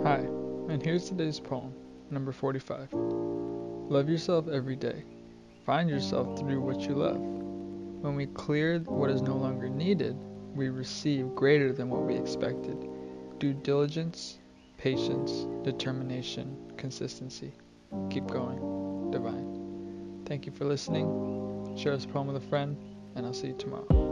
Hi, and here's today's poem, number 45. Love yourself every day. Find yourself through what you love. When we clear what is no longer needed, we receive greater than what we expected. Due diligence, patience, determination, consistency. Keep going. Divine. Thank you for listening. Share this poem with a friend, and I'll see you tomorrow.